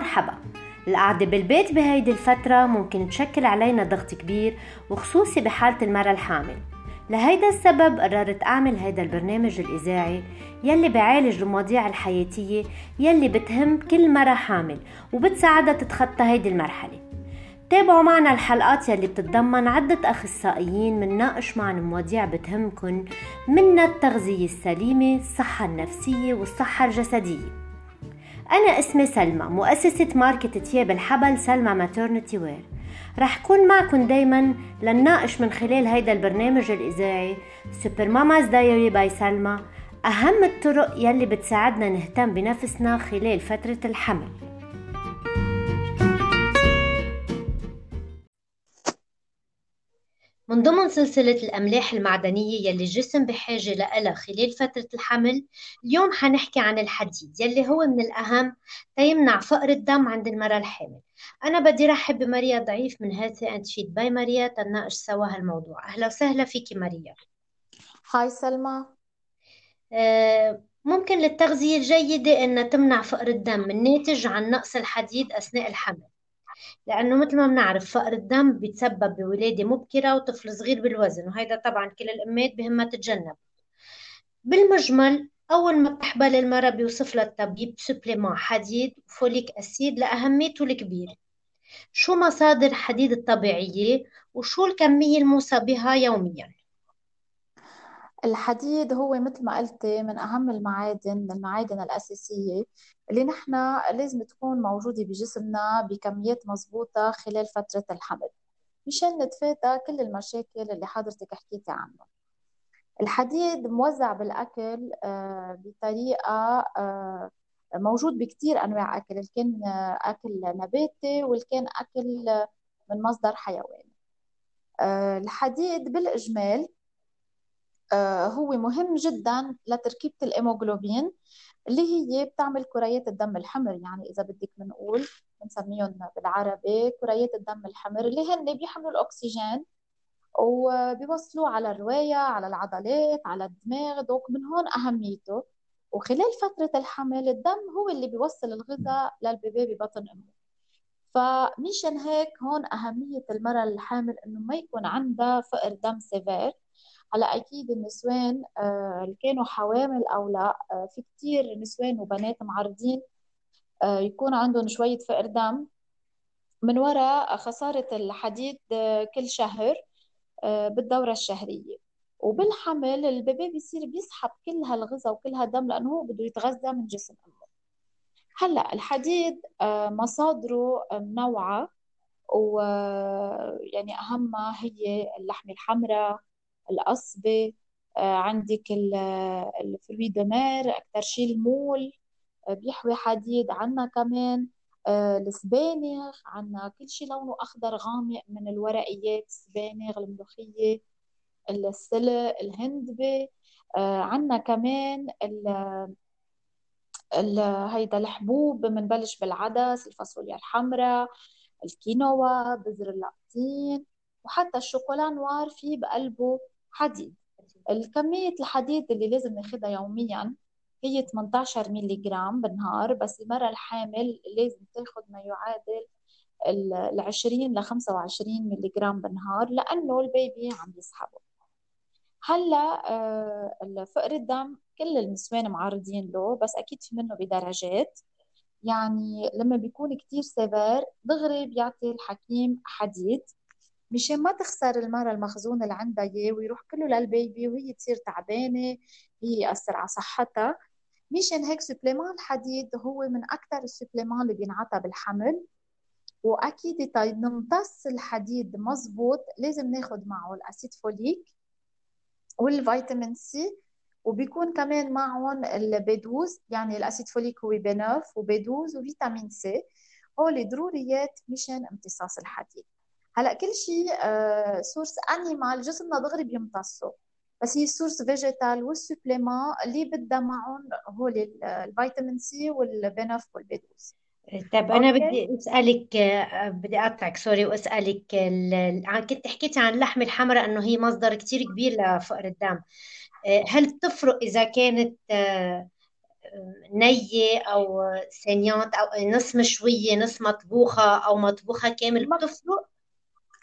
مرحبا. القعدة بالبيت بهيدي الفترة ممكن تشكل علينا ضغط كبير وخصوصي بحالة المرأة الحامل. لهيدا السبب قررت أعمل هيدا البرنامج الإذاعي يلي بعالج المواضيع الحياتية يلي بتهم كل مرة حامل وبتساعدها تتخطى هيدي المرحلة. تابعوا معنا الحلقات يلي بتتضمن عدة أخصائيين منناقش معنا مواضيع بتهمكن منها التغذية السليمة الصحة النفسية والصحة الجسدية. أنا اسمي سلمى مؤسسة ماركة تياب الحبل Salma Maternity Wear رح كون معكم دايما لنناقش من خلال هيدا البرنامج الإذاعي Super Mamas Diary by سلمى أهم الطرق يلي بتساعدنا نهتم بنفسنا خلال فترة الحمل. من ضمن سلسلة الأملاح المعدنية يلي الجسم بحاجة لها خلال فترة الحمل اليوم حنحكي عن الحديد يلي هو من الأهم تيمنع فقر الدم عند المرأة الحامل. أنا بدي رحب بماريا ضعيف من Healthy and Fit by Maria تناقش سوا هالموضوع. أهلا وسهلا فيكي ماريا. Hi سلمى. آه، ممكن للتغذية الجيدة أنها تمنع فقر الدم الناتج عن نقص الحديد أثناء الحمل. لأنه مثل ما بنعرف فقر الدم بيتسبب بولادة مبكرة وطفل صغير بالوزن وهيدا طبعا كل الأمات بهمها تتجنب. بالمجمل أول ما بتحبل المرأة بيوصف لها الطبيب سبليمون حديد وفوليك أسيد لأهميته الكبير شو مصادر حديد الطبيعية وشو الكمية الموصى بها يوميا؟ الحديد هو مثل ما قلتي من أهم المعادن المعادن الأساسية اللي نحن لازم تكون موجودة بجسمنا بكميات مضبوطة خلال فترة الحمل مشان نتفادى كل المشاكل اللي حضرتك حكيتي عنها الحديد موزع بالأكل آه، بطريقة آه، موجود بكتير أنواع أكل كان أكل نباتي واللي كان أكل من مصدر حيواني. آه، الحديد بالإجمال هو مهم جدا لتركيبة الهيموغلوبين اللي هي بتعمل كريات الدم الحمر. يعني إذا بدك بنقول بنسميهم بالعربي كريات الدم الحمر اللي هن بيحملوا الأكسجين وبيوصلوه على الرواية على العضلات على الدماغ. دوك من هون أهميته. وخلال فترة الحمل الدم هو اللي بيوصل الغذاء للبيبي ببطن أمه. فمشان هيك هون أهمية المرأة الحامل إنه ما يكون عندها فقر دم سيفير. هلا أكيد النسوان آه، اللي كانوا حوامل أو لا آه، في كتير نسوان وبنات معرضين آه، يكون عندهم شوية فقر دم. من وراء خسارة الحديد كل شهر بالدورة الشهرية. وبالحمل البيبي بيصير بيسحب كل هالغذاء وكل هالدم لأنه هو بده يتغذى من جسم أمه. هلأ الحديد مصادره منوعة ويعني أهمها هي اللحمة الحمراء القصبة آه، عندك الفروي دمار أكثر شيء المول آه، بيحوي حديد عنا كمان آه، السبانغ عنا كل شيء لونه أخضر غامق من الورقيات السبانغ الملوخية السلق الهندبة عنا كمان ال هيدا الحبوب بنبلش بالعدس الفاصوليا الحمراء الكينوا بذر اللقطين وحتى الشوكولا نوار فيه بقلبه حديد. الكمية الحديد اللي لازم ناخدها يوميا هي 18 ميلي جرام بالنهار بس المرأة الحامل لازم تاخد ما يعادل ال 20 ل 25 ميلي جرام بالنهار لأنه ال baby عم يسحبه. هلأ آه، فقر الدم كل النسوان معرضين له بس أكيد في منه بدرجات. يعني لما بيكون كتير severe دغري بيعطي الحكيم حديد. مشان ما تخسر المرة المخزون اللي عندها اياه ويروح كله لل bébé وهي تصير تعبانة هي يأثر على صحتها. مشان هيك supplément الحديد هو من أكثر ال suppléments اللي بينعطى بالحمل. وأكيد طيب نمتص الحديد مزبوط لازم ناخد معه ال acide folique والفيتامين C وبيكون كمان معهم ال B douze يعني الأسيد فوليك هو بنف وبيدوز وفيتامين سي. هول ضروريات مشان امتصاص الحديد. هلا كل شيء source animale جسمنا دغري بيمتصه. بس هي ال source végétale وال supplément اللي بدها معهم هول الفيتامين سي والبنف والبيدوز طيب أنا بدي أسألك بدي أقطعك sorry وأسألك كنت حكيتي عن اللحمه الحمراء إنه هي مصدر كثير كبير لفقر الدم. هل تفرق إذا كانت نية أو سينيات أو نص مشوية نص مطبوخة أو مطبوخة كامل؟ بتفرق؟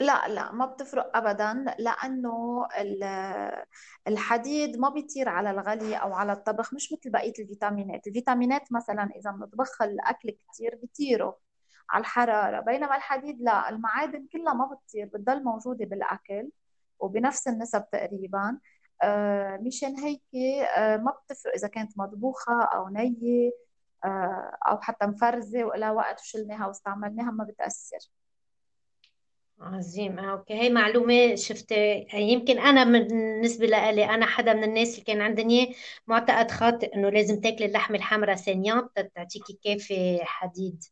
لا لا ما بتفرق ابدا لأنه ال- الحديد ما بيطير على الغلي أو على الطبخ مش مثل بقية الفيتامينات. الفيتامينات مثلا إذا بنطبخ الأكل كتير بيطيروا على الحرارة بينما الحديد لا المعادن كلها ما بتطير بتضل موجودة بالأكل وبنفس النسب تقريبا. آه، مشان هيك آه، ما بتفرق إذا كانت مطبوخة أو نية آه، أو حتى مفرزة وإلى وقت وشلناها واستعملناها ما بتأثر. عظيم. آه، OK. هي معلومة شفت يمكن أنا بالنسبة لي أنا حدا من الناس اللي كان عندني معتقد خاطئ إنه لازم تاكل اللحمة الحمراء saignante تعطيكي كافي حديد.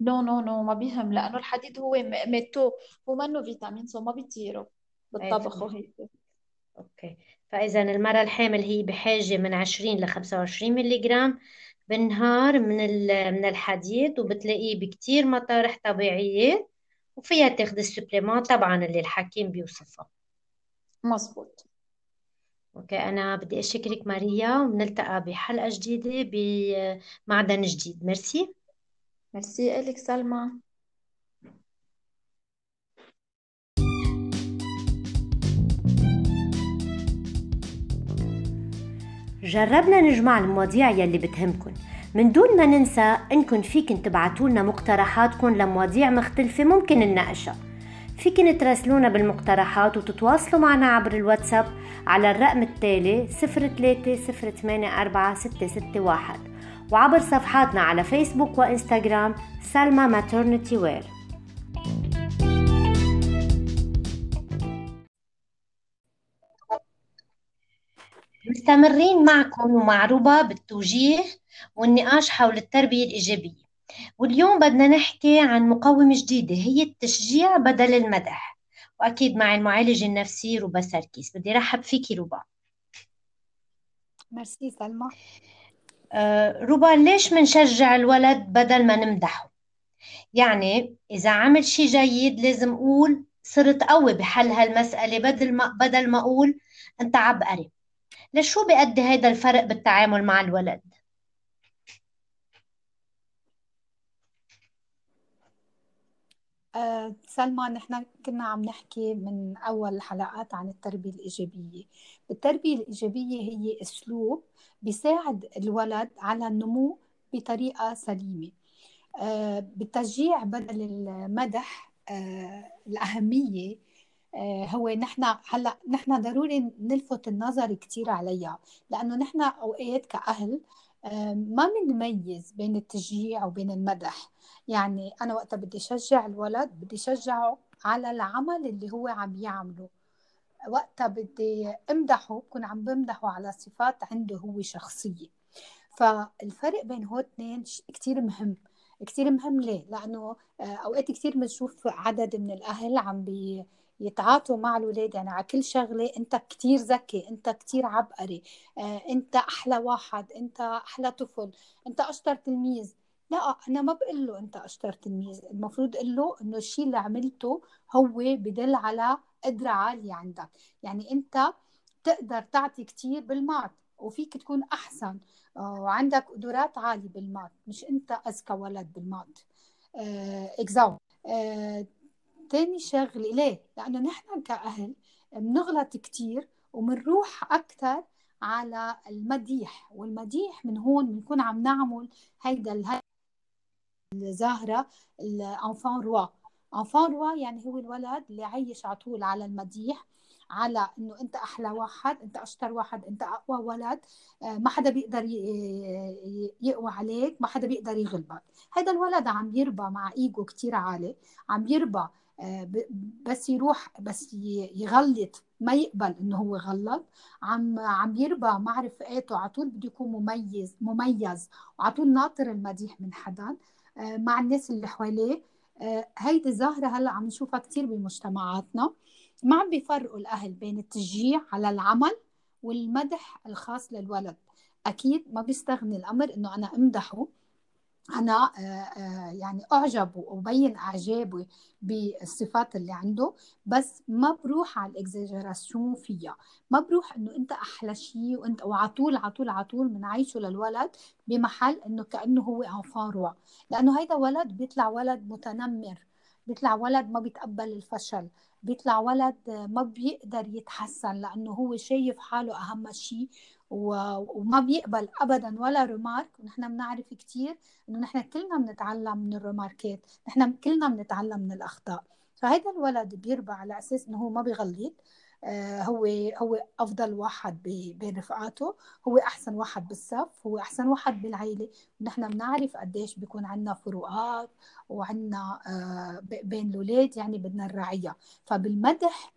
no no no ما بيهم. لأنه الحديد هو م- métaux. هو منه فيتامين so ما بيطيروا بالطبخ فهمت وهيك. OK. فاذا المرأة الحامل هي بحاجة من 20 ل 25 ملي جرام بالنهار من ال- من الحديد وبتلاقيه بكتير مطارح طبيعية. وفيها تاخد ال supplément طبعا اللي الحكيم بيوصفها مزبوط OK أنا بدي أشكرك ماريا ونلتقى بحلقة جديدة بمعدن جديد. ميرسي. ميرسي إلك سلمى. جربنا نجمع المواضيع يلي بتهمكن. من دون ما ننسى انكم فيكن تبعتوا لنا مقترحاتكم لمواضيع مختلفة ممكن نناقشها. فيكن تراسلونا بالمقترحات وتتواصلوا معنا عبر الواتساب على الرقم التالي 03 وعبر صفحاتنا على فيسبوك وإنستغرام سلمى ماترنتي وير مستمرين معكم ومع ربا بالتوجيه والنقاش حول التربية الإيجابية. واليوم بدنا نحكي عن مقومة جديدة هي التشجيع بدل المدح. وأكيد مع المعالج النفسي ربا سركيس. بدي رحب فيكي ربا ميرسي سلمى. آه ربا ليش منشجع الولد بدل ما نمدحه؟ يعني إذا عمل شيء جيد لازم أقول صرت قوي بحل هالمسألة بدل ما بدل ما أقول أنت عبقري. لشو بيؤدي هيدا الفرق بالتعامل مع الولد؟ أه سلمى نحن كنا عم نحكي من أول حلقات عن التربية الإيجابية. التربية الإيجابية هي أسلوب بيساعد الولد على النمو بطريقة سليمة. أه بالتشجيع بدل المدح آه، هو نحن هلأ نحن ضروري نلفت النظر كثير عليها لأنه نحن أوقات كأهل آه، ما بنميز بين التشجيع وبين المدح. يعني أنا وقتها بدي شجع الولد بدي شجعه على العمل اللي هو عم يعمله. وقتها بدي أمدحه بكون عم بمدحه على صفات عنده هو شخصية. فالفرق بين هو اثنين كثير مهم. كثير مهم ليه؟ لأنه آه، أوقات كثير بنشوف عدد من الأهل عم بي يتعاطوا مع الولاد. يعني على كل شغلة أنت كتير ذكي أنت كتير عبقري آه، أنت أحلى واحد أنت أحلى طفل أنت أشطر تلميذ. لا أنا ما بقول له أنت أشطر تلميذ. المفروض أقول له إنه الشيء اللي عملته هو بدل على قدرة عالية عندك. يعني أنت تقدر تعطي كتير بالمات وفيك تكون أحسن آه، وعندك قدرات عالية بالمات مش أنت أذكى ولد بالمات اكزامبل آه، تاني شغلة ليه؟ لأنه نحن كأهل بنغلط كتير وبنروح أكثر على المديح والمديح من هون بنكون عم نعمل هيدا الظاهرة الأنفان روا أنفان روا يعني هو الولد اللي عايش على طول على المديح على إنه أنت أحلى واحد أنت أشطر واحد أنت أقوى ولد آه، ما حدا بيقدر يقوى عليك ما حدا بيقدر يغلبك هذا الولد عم يربى مع إيجو كتير عالي عم يربى بس يروح بس يغلط ما يقبل انه هو غلط. عم عم يربى مع رفقاته على طول بده يكون مميز مميز وعلى طول ناطر المديح من حدا آه، مع الناس اللي حواليه. آه، هيدي ظاهرة هلأ عم نشوفها كثير بمجتمعاتنا. ما عم بيفرقوا الأهل بين التشجيع على العمل والمدح الخاص للولد. أكيد ما بيستغني الأمر إنه أنا أمدحه. أنا آه، آه، يعني أعجب وبين إعجابي بالصفات اللي عنده بس ما بروح على الإكزاجراسيون فيها. ما بروح إنه أنت أحلى شيء وأنت وعلى طول على طول على طول بنعيشه للولد بمحل إنه كأنه هو انفان لأنه هيدا ولد بيطلع ولد متنمر بيطلع ولد ما بيتقبل الفشل بيطلع ولد ما بيقدر يتحسن لأنه هو شايف حاله أهم شيء وما بيقبل ابدا ولا ريمارك ونحن بنعرف كثير إنه نحن كلنا بنتعلم من الريماركات نحن كلنا بنتعلم من الأخطاء. فهذا الولد بيربى على أساس إنه هو ما بيغلط آه، هو هو أفضل واحد بين رفقاته هو أحسن واحد بالصف هو أحسن واحد بالعيلة. ونحن بنعرف قديش بيكون عندنا فروقات وعندنا آه، بين الأولاد يعني بدنا نراعيها. فبالمدح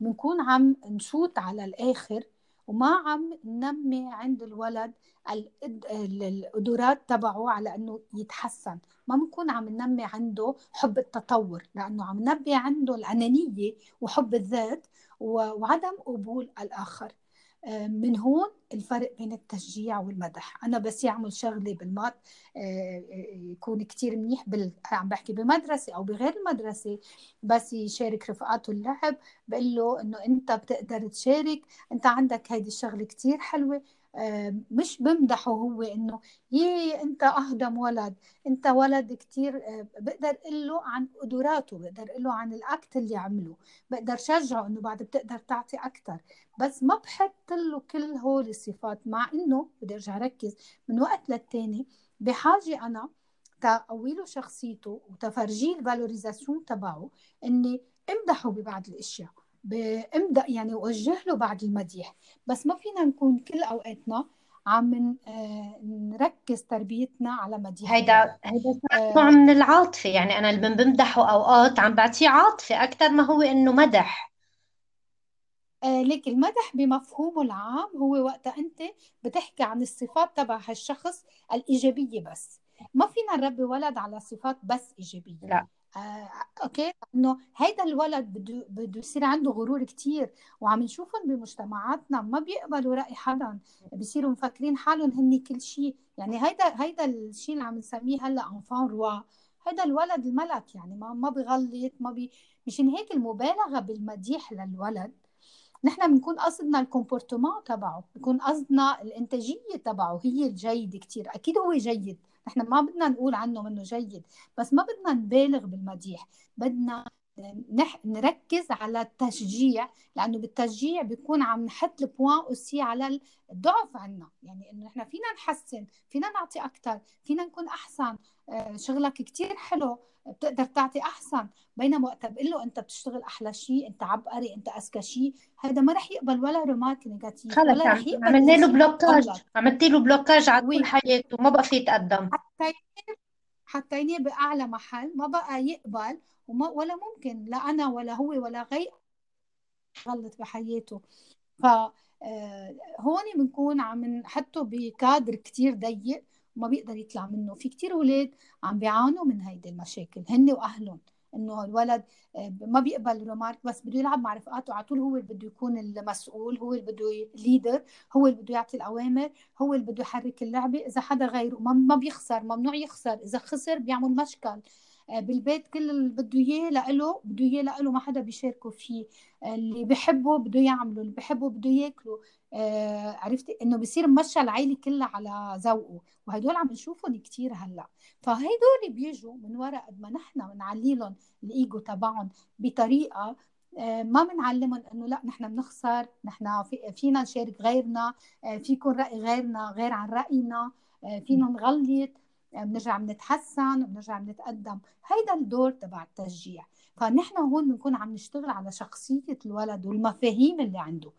بنكون عم نشوط على الآخر وما عم ننمي عند الولد القدرات تبعه على إنه يتحسن. ما بنكون عم ننمي عنده حب التطور لأنه عم ننمي عنده الأنانية وحب الذات وعدم قبول الآخر. من هون الفرق بين التشجيع والمدح. أنا بس يعمل شغلة بالمات آه، آه، يكون كتير منيح بال... عم بحكي بمدرسة أو بغير المدرسة بس يشارك رفقاته اللعب بقول له إنه أنت بتقدر تشارك أنت عندك هيدي الشغلة كتير حلوة مش بمدحه هو إنه يي أنت اهضم ولد. أنت ولد كتير بقدر أقول له عن قدراته بقدر أقول له عن الأكت اللي عمله. بقدر شجعه إنه بعد بتقدر تعطي أكثر بس ما بحط له كل هول الصفات مع إنه بدي أرجع ركز من وقت للتاني. بحاجة أنا تقوي له شخصيته وتفرجيه الفالوريزاسيون تبعه إني امدحه ببعض الأشياء. بامدح يعني أوجه له بعض المديح. بس ما فينا نكون كل أوقاتنا عم آه، نركز تربيتنا على مديح هيدا هيدا آه نوع من العاطفة. يعني أنا اللي بمدحه أوقات عم بعطيه عاطفة أكثر ما هو إنه مدح. آه ليك المدح بمفهومه العام هو وقتها أنت بتحكي عن الصفات تبع هالشخص الإيجابية بس. ما فينا نربي ولد على صفات بس إيجابية. لا. آه، OK. إنه هيدا الولد بده بده يصير عنده غرور كثير وعم نشوفهم بمجتمعاتنا ما بيقبلوا رأي حدا بيصيروا مفكرين حالهم هن كل شيء يعني هيدا هيدا الشيء اللي عم نسميه هلأ enfant roi هيدا الولد الملك يعني ما ما بغلط ما بي مشان هيك المبالغة بالمديح للولد نحن بنكون قصدنا ال comportement تبعه بنكون قصدنا الإنتاجية تبعه هي الجيده كثير أكيد هو جيد. نحن ما بدنا نقول عنه منه جيد بس ما بدنا نبالغ بالمديح. بدنا نح... نركز على التشجيع لأنه بالتشجيع بيكون عم نحط ال point aussi على الضعف عنا. يعني إنه نحن فينا نحسن فينا نعطي أكثر فينا نكون أحسن. آه، شغلك كتير حلو. بتقدر تعطي أحسن. بينما وقتها بقول له أنت بتشتغل أحلى شيء أنت عبقري أنت أذكى شيء هذا ما رح يقبل ولا remarque négative ولا رح يقبل عملنا له blocage عملتي له بلوكاج على طول حياته ما بقى في يتقدم. حتى حطيناه بأعلى محل ما بقى يقبل وما ولا ممكن لا أنا ولا هو ولا غير غلط بحياته. ف آه، هون بنكون عم نحطه بكادر كتير ضيق. وما بيقدر يطلع منه. في كتير أولاد عم بيعانوا من هيدي المشاكل هن وأهلهم. إنه الولد آه، ما بيقبل رومارك بس بده يلعب مع رفقاته. على طول هو اللي بده يكون المسؤول هو اللي بده ليدر هو اللي بده يعطي الأوامر هو اللي بده يحرك اللعبة. إذا حدا غيره ما بيخسر ممنوع يخسر. إذا خسر بيعمل مشكل. بالبيت كل اللي بده إياه لإله بده إياه لإله ما حدا بيشاركه فيه. اللي بحبه بده يعمله اللي بحبه بده ياكله. آه عرفتي؟ إنه بصير مشى العيلة كلها على ذوقه. وهدول عم نشوفهم كثير هلأ. فهدول بيجوا من وراء قد ما نحن بنعلي لهم الإيجو تبعهم بطريقة آه ما بنعلمهم إنه لأ نحن بنخسر نحن في فينا نشارك غيرنا آه في يكون رأي غيرنا غير عن رأينا آه فينا نغلط. بنرجع بنتحسن وبنرجع بنتقدم. هيدا الدور تبع التشجيع. فنحن هون بنكون عم نشتغل على شخصية الولد والمفاهيم اللي عنده.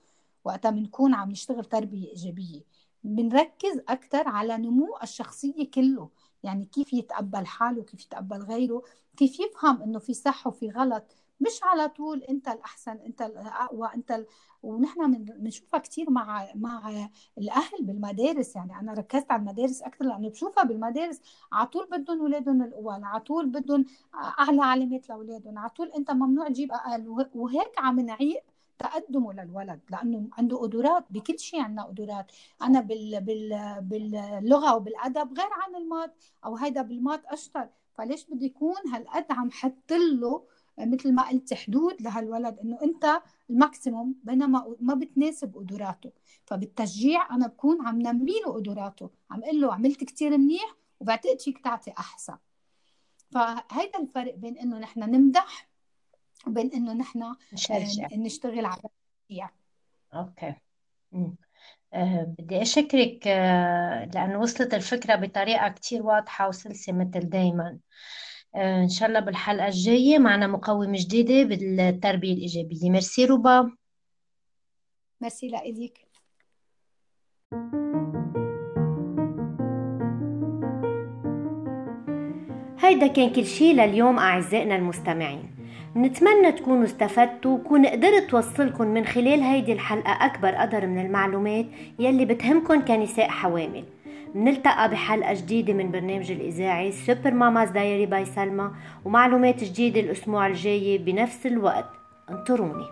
وقتها بنكون عم نشتغل تربية إيجابية. بنركز أكثر على نمو الشخصية كله. يعني كيف يتقبل حاله كيف يتقبل غيره كيف يفهم إنه في صح وفي غلط. مش على طول انت الأحسن انت الأقوى انت ال... ونحن بنشوفها كثير مع مع الأهل بالمدارس. يعني أنا ركزت على المدارس أكثر لأنه بشوفها بالمدارس على طول بدهم اولادهم الأول على طول بدهم أعلى علامات لأولادهم على طول أنت ممنوع تجيب أقل وهيك عم نعيق تقدمه للولد. لأنه عنده قدرات بكل شيء عندنا قدرات. أنا بال بال باللغة وبالادب غير عن المات أو هيدا بالمات أشطر. فليش بدي يكون هالقد عم حط له مثل ما قلت حدود لهالولد إنه أنت الماكسيموم بينما ما بتناسب قدراته. فبالتشجيع أنا بكون عم نمي له قدراته. عم أقول له عملت كثير منيح وبعتقد فيك تعطي أحسن. فهيدا الفرق بين إنه نحن نمدح وبين إنه نحن آه، نشتغل على التشجيع. OK. أه بدي أشكرك أه لأنه وصلت الفكرة بطريقة كتير واضحة وسلسة مثل دايما. أه إن شاء الله بالحلقة الجاية معنا مقومة جديدة بالتربية الإيجابية. ميرسي روبا. ميرسي لإلك هيدا كان كل شي لليوم أعزائنا المستمعين. نتمنى تكونوا استفدتوا وكون قدرت توصلكم من خلال هيدي الحلقة أكبر قدر من المعلومات يلي بتهمكن كنساء حوامل. نلتقى بحلقة جديدة من برنامج الإذاعي Super Mamas Diary by سلمى ومعلومات جديدة الأسبوع الجاي بنفس الوقت. انطروني.